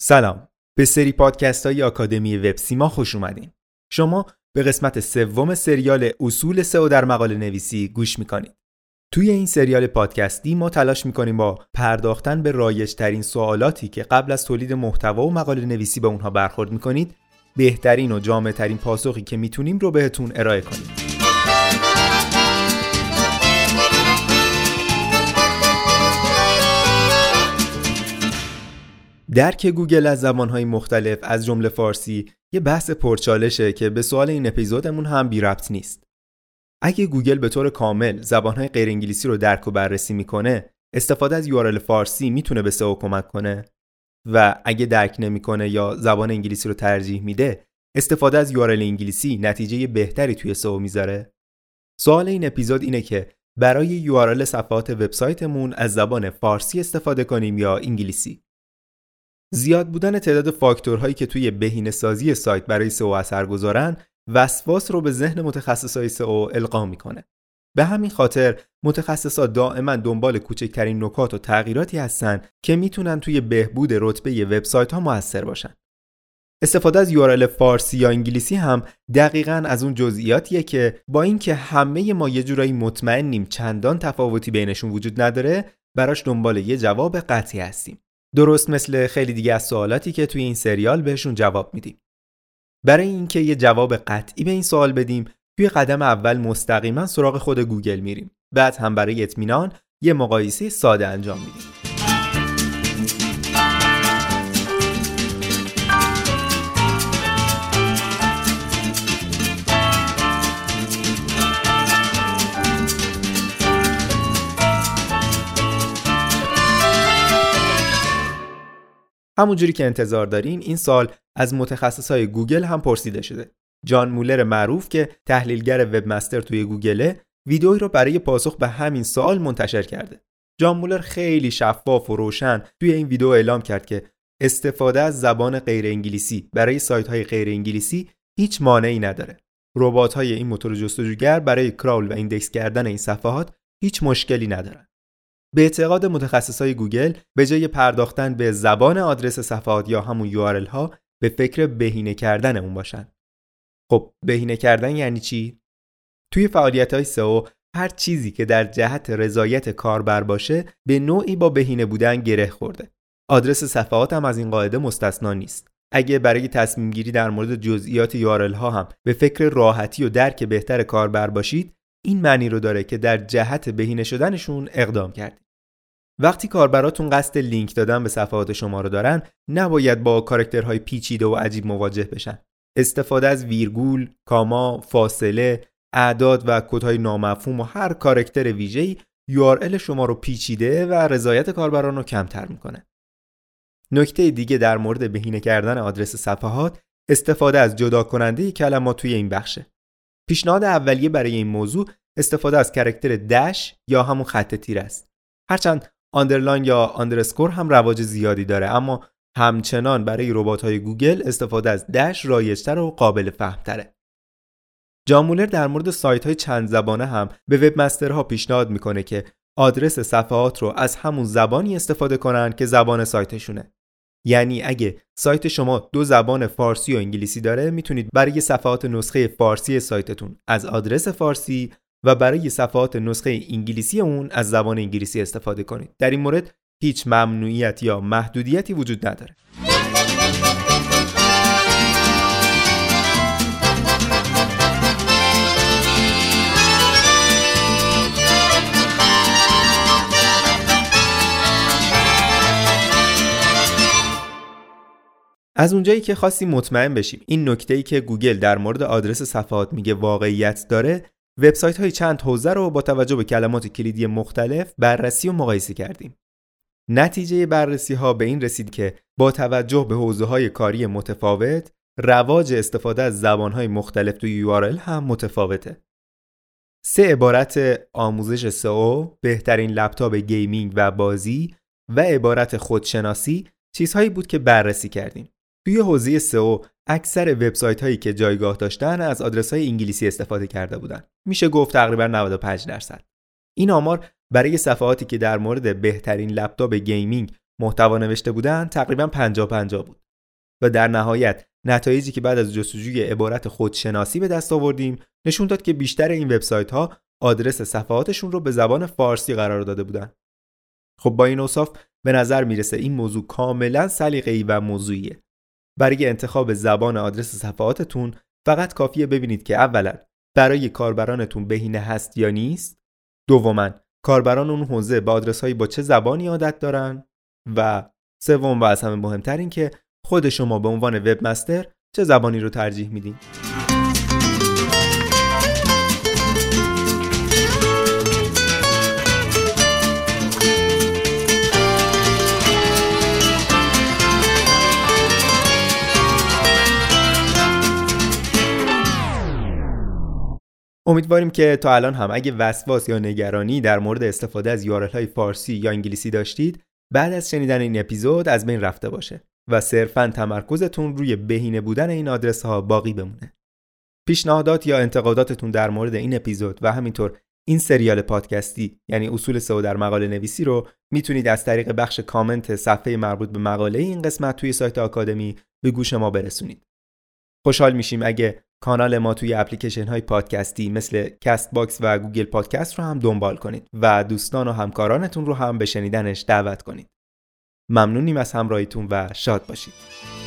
سلام. به سری پادکست های آکادمی وب سیما خوش اومدین. شما به قسمت سوم سریال اصول سئو در مقاله نویسی گوش می‌کنید. توی این سریال پادکستی ما تلاش می‌کنیم با پرداختن به رایج ترین سوالاتی که قبل از تولید محتوا و مقاله نویسی به اونها برخورد می‌کنید بهترین و جامع ترین پاسخی که می‌تونیم رو بهتون ارائه کنیم. درک گوگل از زبانهای مختلف از جمله فارسی یه بحث پرچالشه که به سوال این اپیزودمون هم بی ربط نیست. اگه گوگل به طور کامل زبانهای غیر انگلیسی رو درک و بررسی می‌کنه، استفاده از URL فارسی می‌تونه به SEO کمک کنه و اگه درک نمی‌کنه یا زبان انگلیسی رو ترجیح میده، استفاده از URL انگلیسی نتیجه بهتری توی SEO می‌ذاره. سوال این اپیزود اینه که برای URL صفحات وبسایتمون از زبان فارسی استفاده کنیم یا انگلیسی. زیاد بودن تعداد فاکتورهایی که توی بهینه سازی سایت برای سئو اثر گذارن وسواس رو به ذهن متخصصای سئو القا می‌کنه. به همین خاطر متخصصا دائما دنبال کوچکترین نکات و تغییراتی هستن که می‌تونن توی بهبود رتبه وبسایت ها موثر باشن. استفاده از یورل فارسی یا انگلیسی هم دقیقا از اون جزئیاتیه که با اینکه همه ما یه جورایی مطمئنیم چندان تفاوتی بینشون وجود نداره براش دنبال یه جواب قطعی هستیم. درست مثل خیلی دیگه از سوالاتی که توی این سریال بهشون جواب میدیم. برای اینکه یه جواب قطعی به این سوال بدیم، توی قدم اول مستقیما سراغ خود گوگل میریم. بعد هم برای اطمینان یه مقایسه ساده انجام میدیم. همونجوری که انتظار دارین این سوال از متخصصای گوگل هم پرسیده شده. جان مولر معروف که تحلیلگر webmaster توی گوگله ویدئویی رو برای پاسخ به همین سوال منتشر کرده. جان مولر خیلی شفاف و روشن توی این ویدیو اعلام کرد که استفاده از زبان غیر انگلیسی برای سایت های غیر انگلیسی هیچ مانعی نداره. ربات های این موتور جستجوگر برای crawl و index کردن این صفحات هیچ مشکلی ندارن. به اعتقاد متخصصای گوگل به جای پرداختن به زبان آدرس صفحات یا همون URL ها به فکر بهینه کردن اون باشن. خب بهینه کردن یعنی چی؟ توی فعالیت های سئو هر چیزی که در جهت رضایت کاربر باشه به نوعی با بهینه بودن گره خورده. آدرس صفحات هم از این قاعده مستثنا نیست. اگه برای تصمیم گیری در مورد جزئیات URL ها هم به فکر راحتی و درک بهتر کاربر باشید این معنی رو داره که در جهت بهینه شدنشون اقدام کردید. وقتی کاربراتون قصد لینک دادن به صفحات شما رو دارن نباید با کارکترهای پیچیده و عجیب مواجه بشن. استفاده از ویرگول، کاما، فاصله، اعداد و کدهای نامفهوم و هر کارکتر ویژه‌ای URL شما رو پیچیده و رضایت کاربران رو کمتر می‌کنه. نکته دیگه در مورد بهینه کردن آدرس صفحات استفاده از جدا کننده کلمات توی این بخشه. پیشنهاد اولیه برای این موضوع استفاده از character dash یا همون خط تیر است. هرچند underline یا underscore هم رواج زیادی داره اما همچنان برای ربات های گوگل استفاده از dash رایجتر و قابل فهمتره. جان مولر در مورد سایت های چند زبانه هم به webmaster ها پیشنهاد می‌کنه که آدرس صفحات رو از همون زبانی استفاده کنن که زبان سایتشونه. یعنی اگه سایت شما دو زبان فارسی و انگلیسی داره می‌تونید برای صفحات نسخه فارسی سایتتون از آدرس فارسی و برای صفحات نسخه انگلیسی اون از زبان انگلیسی استفاده کنید. در این مورد هیچ ممنوعیت یا محدودیتی وجود نداره. از اونجایی که خواستیم مطمئن بشیم این نکته ای که گوگل در مورد آدرس صفحات میگه واقعیت داره وبسایت های چند حوزه رو با توجه به کلمات کلیدی مختلف بررسی و مقایسه کردیم. نتیجه بررسی ها به این رسید که با توجه به حوزه های کاری متفاوت رواج استفاده از زبان های مختلف توی URL هم متفاوته. سه عبارت آموزش SEO، بهترین لپتاپ gaming و بازی و عبارت خودشناسی چیزهایی بود که بررسی کردیم. توی حوزه SEO اکثر وبسایت هایی که جایگاه داشتن از آدرس های انگلیسی استفاده کرده بودن. میشه گفت تقریبا 95 درصد. این آمار برای صفحاتی که در مورد بهترین لپتاپ gaming محتوا نوشته بودن تقریبا 50 50 بود و در نهایت نتایجی که بعد از جستجوی عبارت خودشناسی به دست آوردیم نشون داد که بیشتر این وبسایت ها آدرس صفحاتشون رو به زبان فارسی قرار داده بودن خب با این اوصاف به نظر می‌رسه این موضوع کاملا سلیقه‌ای و موضوعیه برای انتخاب زبان آدرس صفحاتتون فقط کافیه ببینید که اولا برای کاربرانتون بهینه هست یا نیست. دوما کاربران اون حوزه با آدرس هایی با چه زبانی عادت دارن. و سوم و از همه مهمتر این که خود شما به عنوان وب مستر چه زبانی رو ترجیح میدین. امیدواریم که تا الان هم اگه وسواس یا نگرانی در مورد استفاده از یارل های فارسی یا انگلیسی داشتید بعد از شنیدن این اپیزود از بین رفته باشه و صرفا تمرکزتون روی بهینه بودن این آدرس ها باقی بمونه. پیشنهادات یا انتقاداتتون در مورد این اپیزود و همینطور این سریال پادکستی یعنی اصول سئو در مقاله نویسی رو می‌تونید از طریق بخش کامنت صفحه مربوط به مقاله این قسمت توی سایت آکادمی به گوش ما برسونید. خوشحال میشیم اگه کانال ما توی اپلیکیشن های پادکستی مثل Castbox و گوگل پادکست رو هم دنبال کنید و دوستان و همکارانتون رو هم به شنیدنش دعوت کنید. ممنونیم از همراهیتون و شاد باشید.